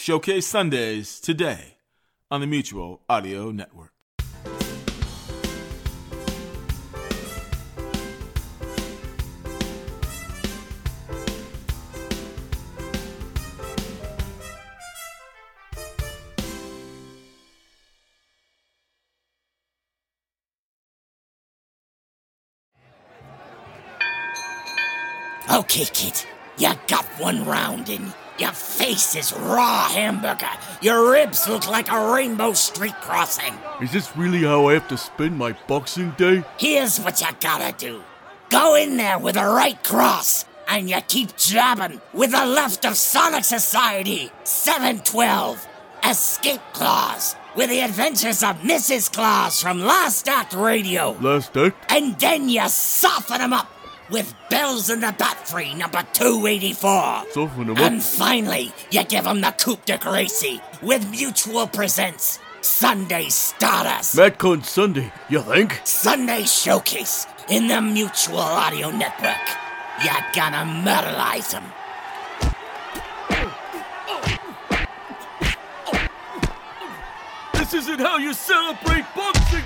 Showcase Sundays today on the Mutual Audio Network. Okay, kid, you got one round in. Your face is raw hamburger. Your ribs look like a rainbow street crossing. Is this really how I have to spend my boxing day? Here's what you gotta do go in there with the right cross, and you keep jabbing with the left of Sonic Society 712. Escape Claus with the adventures of Mrs. Claus from Last Act Radio. Last act? And then you soften them up with Bells in the Batfry number 284. Soften 'em? And finally, you give them the Coupe de Gracie with Mutual Presents Sunday Stardust. MatCon Sunday, you think? Sunday Showcase in the Mutual Audio Network. You're gonna murderize them. This isn't how you celebrate boxing